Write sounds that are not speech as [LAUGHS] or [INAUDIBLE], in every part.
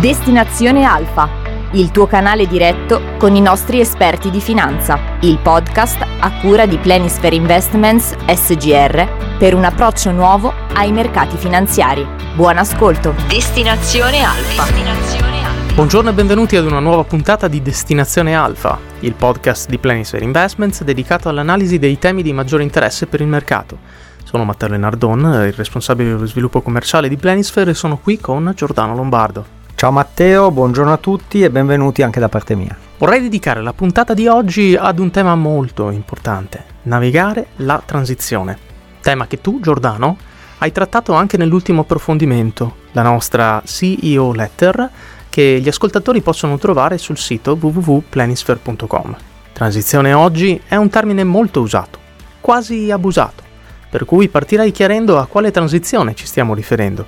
Destinazione Alfa, il tuo canale diretto con i nostri esperti di finanza, il podcast a cura di Planisphere Investments SGR per un approccio nuovo ai mercati finanziari. Buon ascolto. Destinazione Alfa. Destinazione Alfa. Buongiorno e benvenuti ad una nuova puntata di Destinazione Alfa, il podcast di Planisphere Investments dedicato all'analisi dei temi di maggiore interesse per il mercato. Sono Matteo Lenardon, il responsabile dello sviluppo commerciale di Planisphere e sono qui con Giordano Lombardo. Ciao Matteo, buongiorno a tutti e benvenuti anche da parte mia. Vorrei dedicare la puntata di oggi ad un tema molto importante, navigare la transizione. Tema che tu, Giordano, hai trattato anche nell'ultimo approfondimento, la nostra CEO letter, che gli ascoltatori possono trovare sul sito www.planisphere.com. Transizione oggi è un termine molto usato, quasi abusato, per cui partirei chiarendo a quale transizione ci stiamo riferendo.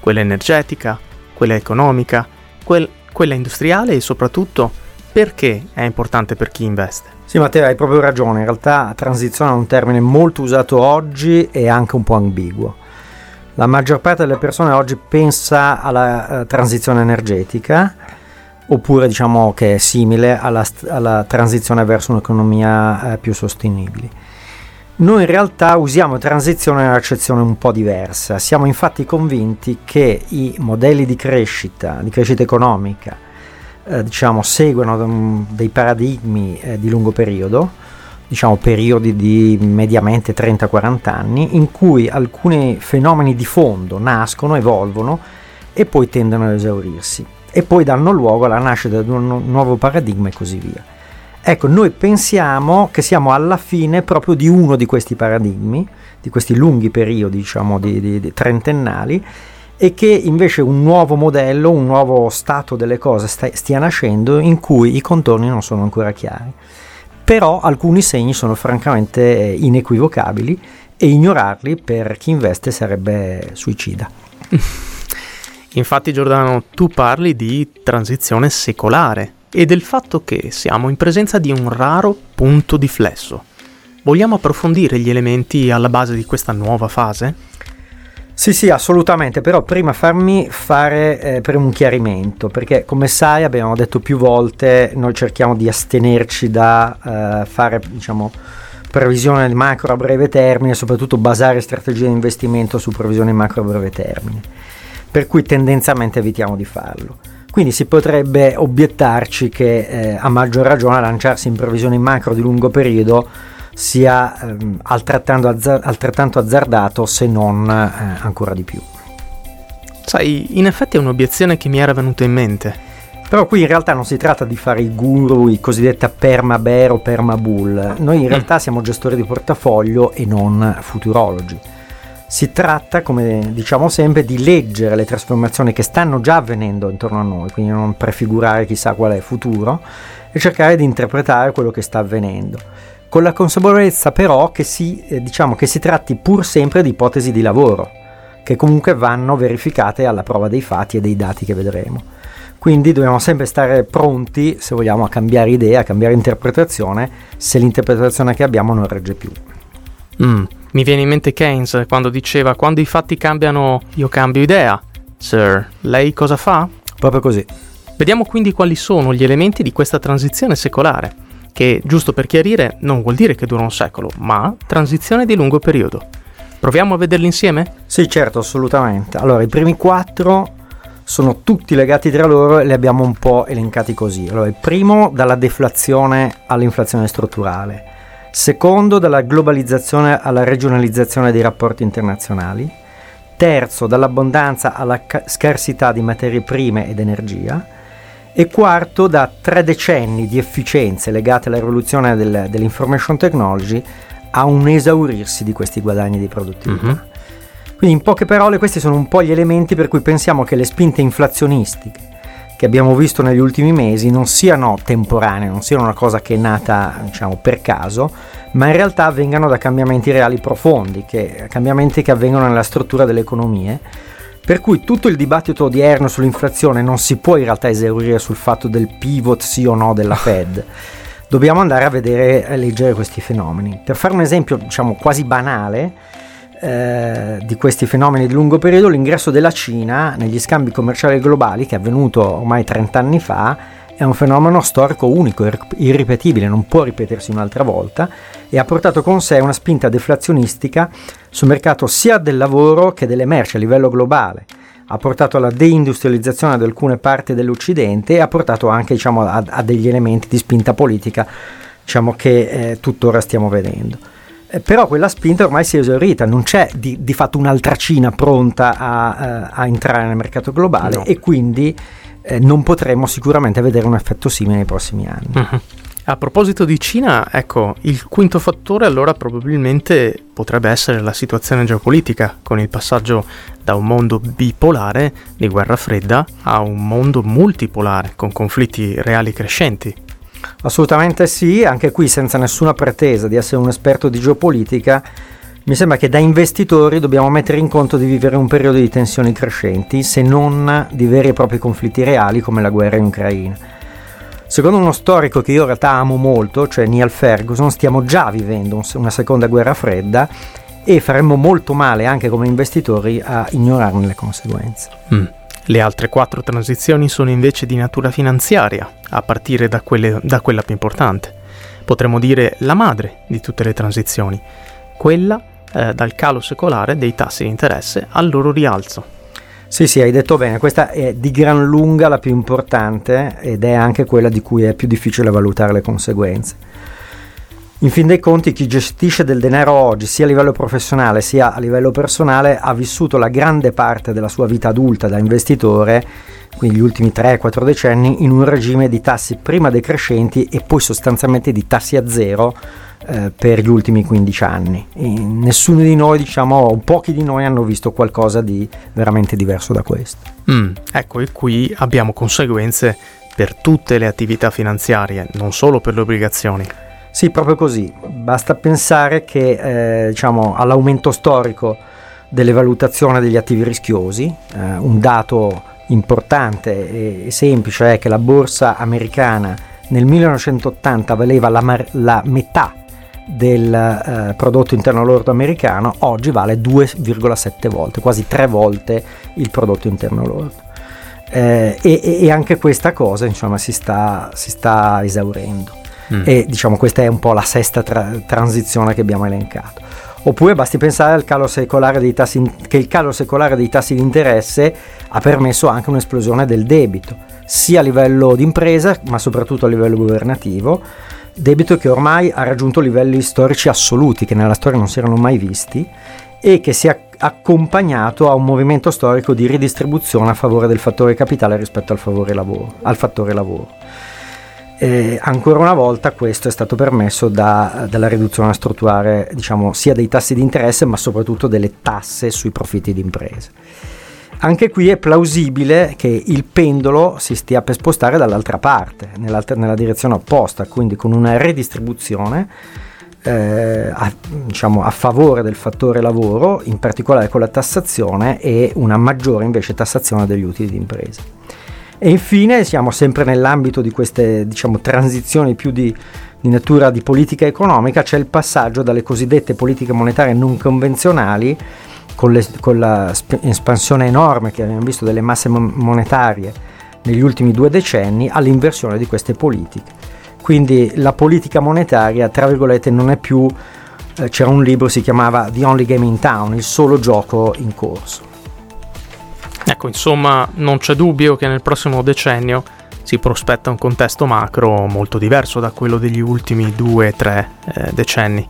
Quella energetica, quella economica, quel, quella industriale e soprattutto perché è importante per chi investe. Sì Matteo, hai proprio ragione, in realtà transizione è un termine molto usato oggi e anche un po' ambiguo. La maggior parte delle persone oggi pensa alla uh, transizione energetica, oppure diciamo che è simile alla, alla transizione verso un'economia uh, più sostenibile. Noi in realtà usiamo transizione in un'accezione un po' diversa. Siamo infatti convinti che i modelli di crescita, di crescita economica, eh, diciamo, seguono dei paradigmi eh, di lungo periodo, diciamo periodi di mediamente 30-40 anni, in cui alcuni fenomeni di fondo nascono, evolvono e poi tendono ad esaurirsi e poi danno luogo alla nascita di un nuovo paradigma e così via. Ecco, noi pensiamo che siamo alla fine proprio di uno di questi paradigmi, di questi lunghi periodi, diciamo, di, di, di trentennali, e che invece un nuovo modello, un nuovo stato delle cose sta, stia nascendo in cui i contorni non sono ancora chiari. Però alcuni segni sono francamente inequivocabili e ignorarli per chi investe sarebbe suicida. [LAUGHS] Infatti Giordano, tu parli di transizione secolare e del fatto che siamo in presenza di un raro punto di flesso. Vogliamo approfondire gli elementi alla base di questa nuova fase? Sì, sì, assolutamente, però prima farmi fare eh, per un chiarimento, perché come sai abbiamo detto più volte, noi cerchiamo di astenerci da eh, fare, diciamo, previsione macro a breve termine, soprattutto basare strategie di investimento su previsioni macro a breve termine, per cui tendenzialmente evitiamo di farlo. Quindi si potrebbe obiettarci che eh, a maggior ragione lanciarsi in previsioni macro di lungo periodo sia ehm, altrettanto, azzar- altrettanto, azzardato se non eh, ancora di più. Sai, in effetti è un'obiezione che mi era venuta in mente. Però qui in realtà non si tratta di fare i guru, i cosiddetti perma bear o perma bull. Noi in mm. realtà siamo gestori di portafoglio e non futurologi. Si tratta, come diciamo sempre, di leggere le trasformazioni che stanno già avvenendo intorno a noi, quindi non prefigurare chissà qual è il futuro e cercare di interpretare quello che sta avvenendo. Con la consapevolezza però che si, eh, diciamo, che si tratti pur sempre di ipotesi di lavoro, che comunque vanno verificate alla prova dei fatti e dei dati che vedremo. Quindi dobbiamo sempre stare pronti, se vogliamo, a cambiare idea, a cambiare interpretazione, se l'interpretazione che abbiamo non regge più. Mm. Mi viene in mente Keynes quando diceva quando i fatti cambiano io cambio idea. Sir, lei cosa fa? Proprio così. Vediamo quindi quali sono gli elementi di questa transizione secolare, che, giusto per chiarire, non vuol dire che dura un secolo, ma transizione di lungo periodo. Proviamo a vederli insieme? Sì, certo, assolutamente. Allora, i primi quattro sono tutti legati tra loro e li abbiamo un po' elencati così. Allora, il primo dalla deflazione all'inflazione strutturale secondo dalla globalizzazione alla regionalizzazione dei rapporti internazionali, terzo dall'abbondanza alla ca- scarsità di materie prime ed energia, e quarto da tre decenni di efficienze legate alla rivoluzione del, dell'information technology a un esaurirsi di questi guadagni di produttività. Mm-hmm. Quindi in poche parole questi sono un po' gli elementi per cui pensiamo che le spinte inflazionistiche che abbiamo visto negli ultimi mesi non siano temporanee, non siano una cosa che è nata diciamo, per caso, ma in realtà avvengano da cambiamenti reali profondi, che, cambiamenti che avvengono nella struttura delle economie. Per cui tutto il dibattito odierno sull'inflazione non si può in realtà esaurire sul fatto del pivot sì o no della [LAUGHS] Fed. Dobbiamo andare a vedere e leggere questi fenomeni. Per fare un esempio, diciamo, quasi banale, eh, di questi fenomeni di lungo periodo, l'ingresso della Cina negli scambi commerciali globali, che è avvenuto ormai 30 anni fa, è un fenomeno storico unico, irripetibile, non può ripetersi un'altra volta e ha portato con sé una spinta deflazionistica sul mercato sia del lavoro che delle merci a livello globale. Ha portato alla deindustrializzazione di alcune parti dell'Occidente e ha portato anche diciamo, a, a, degli elementi di spinta politica diciamo, che eh, tuttora stiamo vedendo. Eh, però quella spinta ormai si è esaurita, non c'è di, di fatto un'altra Cina pronta a, uh, a entrare nel mercato globale no. e quindi eh, non potremo sicuramente vedere un effetto simile nei prossimi anni. Uh-huh. A proposito di Cina, ecco, il quinto fattore allora probabilmente potrebbe essere la situazione geopolitica, con il passaggio da un mondo bipolare di guerra fredda a un mondo multipolare, con conflitti reali crescenti. Assolutamente sì, anche qui senza nessuna pretesa di essere un esperto di geopolitica, mi sembra che da investitori dobbiamo mettere in conto di vivere un periodo di tensioni crescenti, se non di veri e propri conflitti reali come la guerra in Ucraina. Secondo uno storico che io in realtà amo molto, cioè Neil Ferguson, stiamo già vivendo una seconda guerra fredda e faremmo molto male anche come investitori a ignorarne le conseguenze. Mm. Le altre quattro transizioni sono invece di natura finanziaria, a partire da, quelle, da quella più importante. Potremmo dire la madre di tutte le transizioni, quella eh, dal calo secolare dei tassi di interesse al loro rialzo. Sì, sì, hai detto bene, questa è di gran lunga la più importante ed è anche quella di cui è più difficile valutare le conseguenze. In fin dei conti chi gestisce del denaro oggi, sia a livello professionale sia a livello personale, ha vissuto la grande parte della sua vita adulta da investitore, quindi gli ultimi 3-4 decenni, in un regime di tassi prima decrescenti e poi sostanzialmente di tassi a zero eh, per gli ultimi 15 anni. E nessuno di noi, diciamo, o pochi di noi hanno visto qualcosa di veramente diverso da questo. Mm, ecco, e qui abbiamo conseguenze per tutte le attività finanziarie, non solo per le obbligazioni. Sì, proprio così. Basta pensare che eh, diciamo, all'aumento storico delle valutazioni degli attivi rischiosi. Eh, un dato importante e semplice è che la borsa americana nel 1980 valeva la, mar- la metà del eh, prodotto interno lordo americano, oggi vale 2,7 volte, quasi tre volte il prodotto interno lordo. Eh, e, e, anche questa cosa insomma si sta, si sta esaurendo. Mm. E diciamo questa è un po' la sesta tra- transizione che abbiamo elencato. Oppure basti pensare al calo tassi, che il calo secolare dei tassi di interesse ha permesso anche un'esplosione del debito, sia a livello di impresa ma soprattutto a livello governativo, debito che ormai ha raggiunto livelli storici assoluti che nella storia non si erano mai visti e che si è accompagnato a un movimento storico di ridistribuzione a favore del fattore capitale rispetto al, lavoro, al fattore lavoro. Eh, ancora una volta questo è stato permesso da, dalla riduzione strutturale diciamo, sia dei tassi di interesse ma soprattutto delle tasse sui profitti di imprese. Anche qui è plausibile che il pendolo si stia per spostare dall'altra parte, nella direzione opposta, quindi con una redistribuzione eh, a, diciamo, a, favore del fattore lavoro, in particolare con la tassazione e una maggiore invece tassazione degli utili di impresa. E infine siamo sempre nell'ambito di queste diciamo, transizioni più di, di natura di politica economica, c'è il passaggio dalle cosiddette politiche monetarie non convenzionali con, le, con l'espansione enorme che abbiamo visto delle masse monetarie negli ultimi due decenni all'inversione di queste politiche. Quindi la politica monetaria, tra virgolette, non è più, eh, c'era un libro, si chiamava The Only Game in Town, il solo gioco in corso. Ecco, insomma, non c'è dubbio che nel prossimo decennio si prospetta un contesto macro molto diverso da quello degli ultimi due o tre eh, decenni.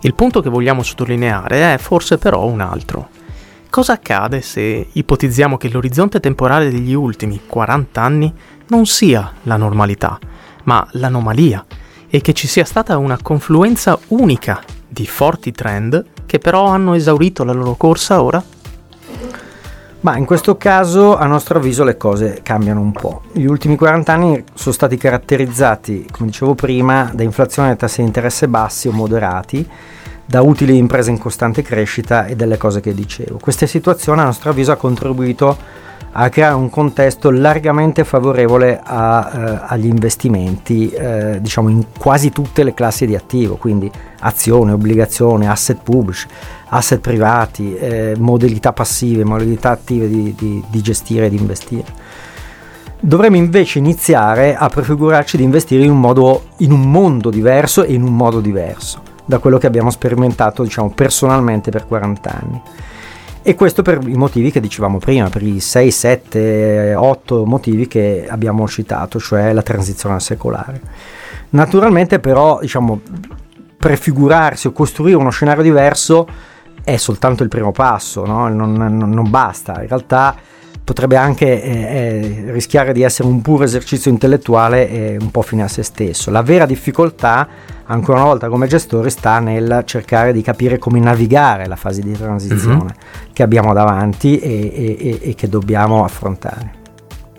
Il punto che vogliamo sottolineare è forse però un altro. Cosa accade se ipotizziamo che l'orizzonte temporale degli ultimi 40 anni non sia la normalità, ma l'anomalia, e che ci sia stata una confluenza unica di forti trend che però hanno esaurito la loro corsa ora? Ma in questo caso, a nostro avviso, le cose cambiano un po'. Gli ultimi 40 anni sono stati caratterizzati, come dicevo prima, da inflazione e tassi di interesse bassi o moderati, da utili imprese in costante crescita e delle cose che dicevo. Questa situazione, a nostro avviso, ha contribuito a creare un contesto largamente favorevole a, eh, agli investimenti, eh, diciamo in quasi tutte le classi di attivo, quindi azioni, obbligazioni, asset pubblici asset privati, eh, modalità passive, modalità attive di, di, di gestire e di investire. Dovremmo invece iniziare a prefigurarci di investire in un, modo, in un mondo diverso e in un modo diverso da quello che abbiamo sperimentato diciamo, personalmente per 40 anni. E questo per i motivi che dicevamo prima, per i 6, 7, 8 motivi che abbiamo citato, cioè la transizione secolare. Naturalmente però, diciamo, prefigurarsi o costruire uno scenario diverso è soltanto il primo passo, no? non, non, non basta. In realtà potrebbe anche eh, eh, rischiare di essere un puro esercizio intellettuale e un po' fine a se stesso. La vera difficoltà, ancora una volta come gestori, sta nel cercare di capire come navigare la fase di transizione mm-hmm. che abbiamo davanti e, e, e che dobbiamo affrontare.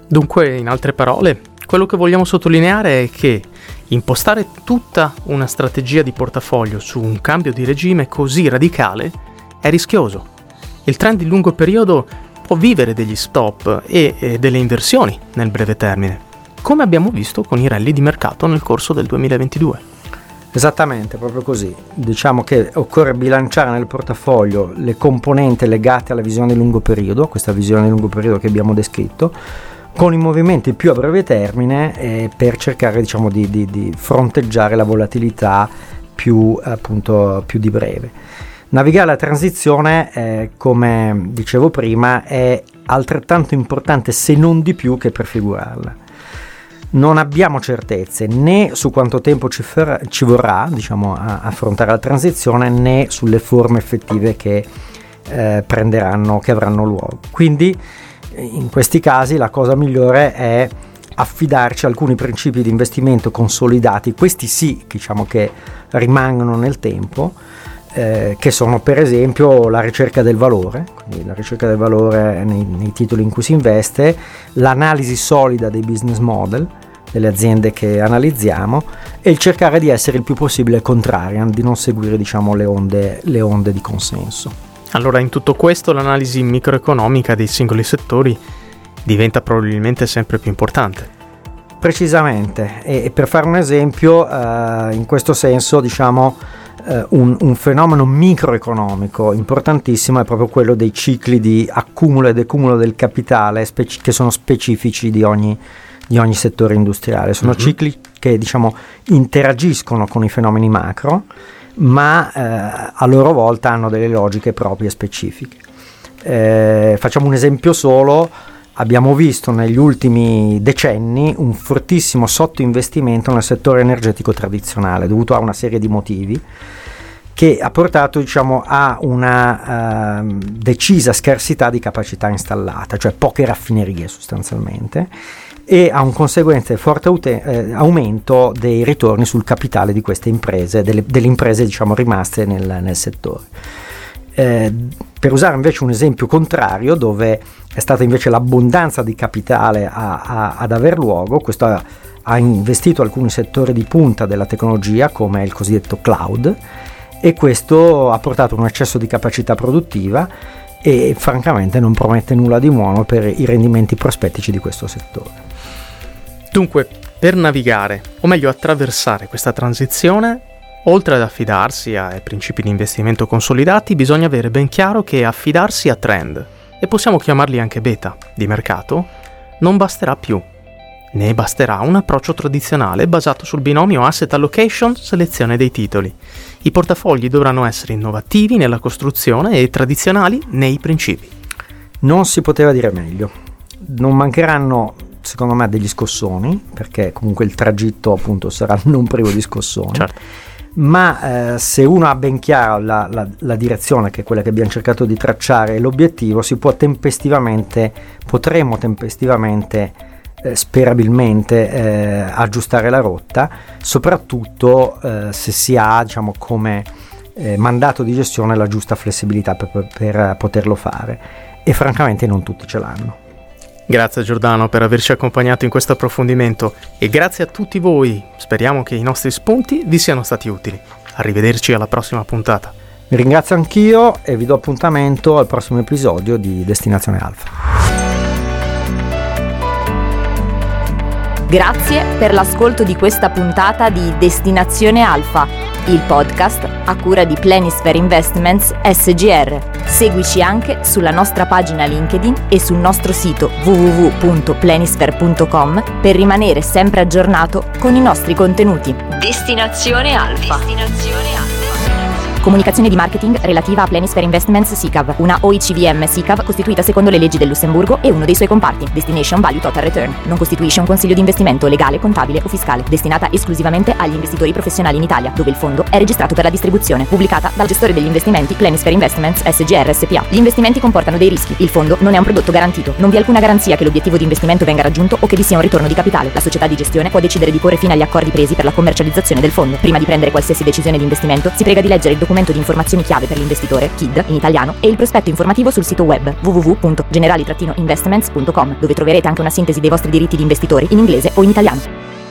Dunque, in altre parole, quello che vogliamo sottolineare è che impostare tutta una strategia di portafoglio su un cambio di regime così radicale è rischioso. Il trend di lungo periodo può vivere degli stop e, delle inversioni nel breve termine, come abbiamo visto con i rally di mercato nel corso del 2022. Esattamente, proprio così. Diciamo che occorre bilanciare nel portafoglio le componenti legate alla visione di lungo periodo, questa visione di lungo periodo che abbiamo descritto, con i movimenti più a breve termine eh, per cercare diciamo, di, di, di, fronteggiare la volatilità più, appunto, più di breve. Navigare la transizione, eh, come dicevo prima, è altrettanto importante se non di più che prefigurarla. Non abbiamo certezze né su quanto tempo ci, farà, ci vorrà diciamo, affrontare la transizione né sulle forme effettive che eh, prenderanno, che avranno luogo. Quindi in questi casi la cosa migliore è affidarci a alcuni principi di investimento consolidati, questi sì diciamo che rimangono nel tempo, eh, che sono per esempio la ricerca del valore, quindi la ricerca del valore nei, nei titoli in cui si investe, l'analisi solida dei business model delle aziende che analizziamo e il cercare di essere il più possibile contrarian, di non seguire diciamo, le, onde, le onde di consenso. Allora in tutto questo l'analisi microeconomica dei singoli settori diventa probabilmente sempre più importante. Precisamente, e, per fare un esempio, eh, in questo senso diciamo eh, un, un, fenomeno microeconomico importantissimo è proprio quello dei cicli di accumulo e decumulo del capitale speci- che sono specifici di ogni, di ogni settore industriale. Sono uh-huh. cicli che diciamo, interagiscono con i fenomeni macro, ma eh, a loro volta hanno delle logiche proprie specifiche. Eh, facciamo un esempio solo abbiamo visto negli ultimi decenni un fortissimo sottoinvestimento nel settore energetico tradizionale dovuto a una serie di motivi che ha portato diciamo, a una uh, decisa scarsità di capacità installata, cioè poche raffinerie sostanzialmente, e a un conseguente forte aute- eh, aumento dei ritorni sul capitale di queste imprese, delle, delle imprese diciamo, rimaste nel, nel settore. Eh, per usare invece un esempio contrario, dove è stata invece l'abbondanza di capitale a, a, ad aver luogo, questo ha, ha investito alcuni settori di punta della tecnologia, come il cosiddetto cloud, e questo ha portato un eccesso di capacità produttiva e francamente non promette nulla di buono per i rendimenti prospettici di questo settore. Dunque, per navigare, o meglio attraversare questa transizione, Oltre ad affidarsi ai principi di investimento consolidati, bisogna avere ben chiaro che affidarsi a trend, e possiamo chiamarli anche beta, di mercato, non basterà più. Ne basterà un approccio tradizionale basato sul binomio asset allocation selezione dei titoli. I portafogli dovranno essere innovativi nella costruzione e tradizionali nei principi. Non si poteva dire meglio. Non mancheranno secondo me degli scossoni, perché comunque il tragitto appunto sarà [LAUGHS] non privo di scossoni. Certo ma eh, se uno ha ben chiara la, la, la, direzione che è quella che abbiamo cercato di tracciare l'obiettivo si può tempestivamente potremo tempestivamente eh, sperabilmente eh, aggiustare la rotta soprattutto eh, se si ha diciamo come eh, mandato di gestione la giusta flessibilità per, per poterlo fare. E francamente non tutti ce l'hanno Grazie Giordano per averci accompagnato in questo approfondimento e grazie a tutti voi. Speriamo che i nostri spunti vi siano stati utili. Arrivederci alla prossima puntata. Vi ringrazio anch'io e vi do appuntamento al prossimo episodio di Destinazione Alfa. Grazie per l'ascolto di questa puntata di Destinazione Alfa il podcast a cura di Planisphere Investments SGR. Seguici anche sulla nostra pagina LinkedIn e sul nostro sito www.planisphere.com per rimanere sempre aggiornato con i nostri contenuti. Destinazione Alfa. Destinazione Alfa. Comunicazione di marketing relativa a Planisphere Investments SICAV, una OICVM SICAV costituita secondo le leggi del Lussemburgo e uno dei suoi comparti, Destination Value Total Return. Non costituisce un consiglio di investimento legale, contabile o fiscale, destinata esclusivamente agli investitori professionali in Italia, dove il fondo è registrato per la distribuzione, pubblicata dal gestore degli investimenti Planisphere Investments SGR SPA. Gli investimenti comportano dei rischi, il fondo non è un prodotto garantito, non vi è alcuna garanzia che l'obiettivo di investimento venga raggiunto o che vi sia un ritorno di capitale. La società di gestione può decidere di porre fine agli accordi presi per la commercializzazione del fondo. Prima di prendere qualsiasi decisione di investimento, si prega di leggere il documento di informazioni chiave per l'investitore, KID, in italiano, e il prospetto informativo sul sito web www.generali-investments.com, dove troverete anche una sintesi dei vostri diritti di investitori in inglese o in italiano.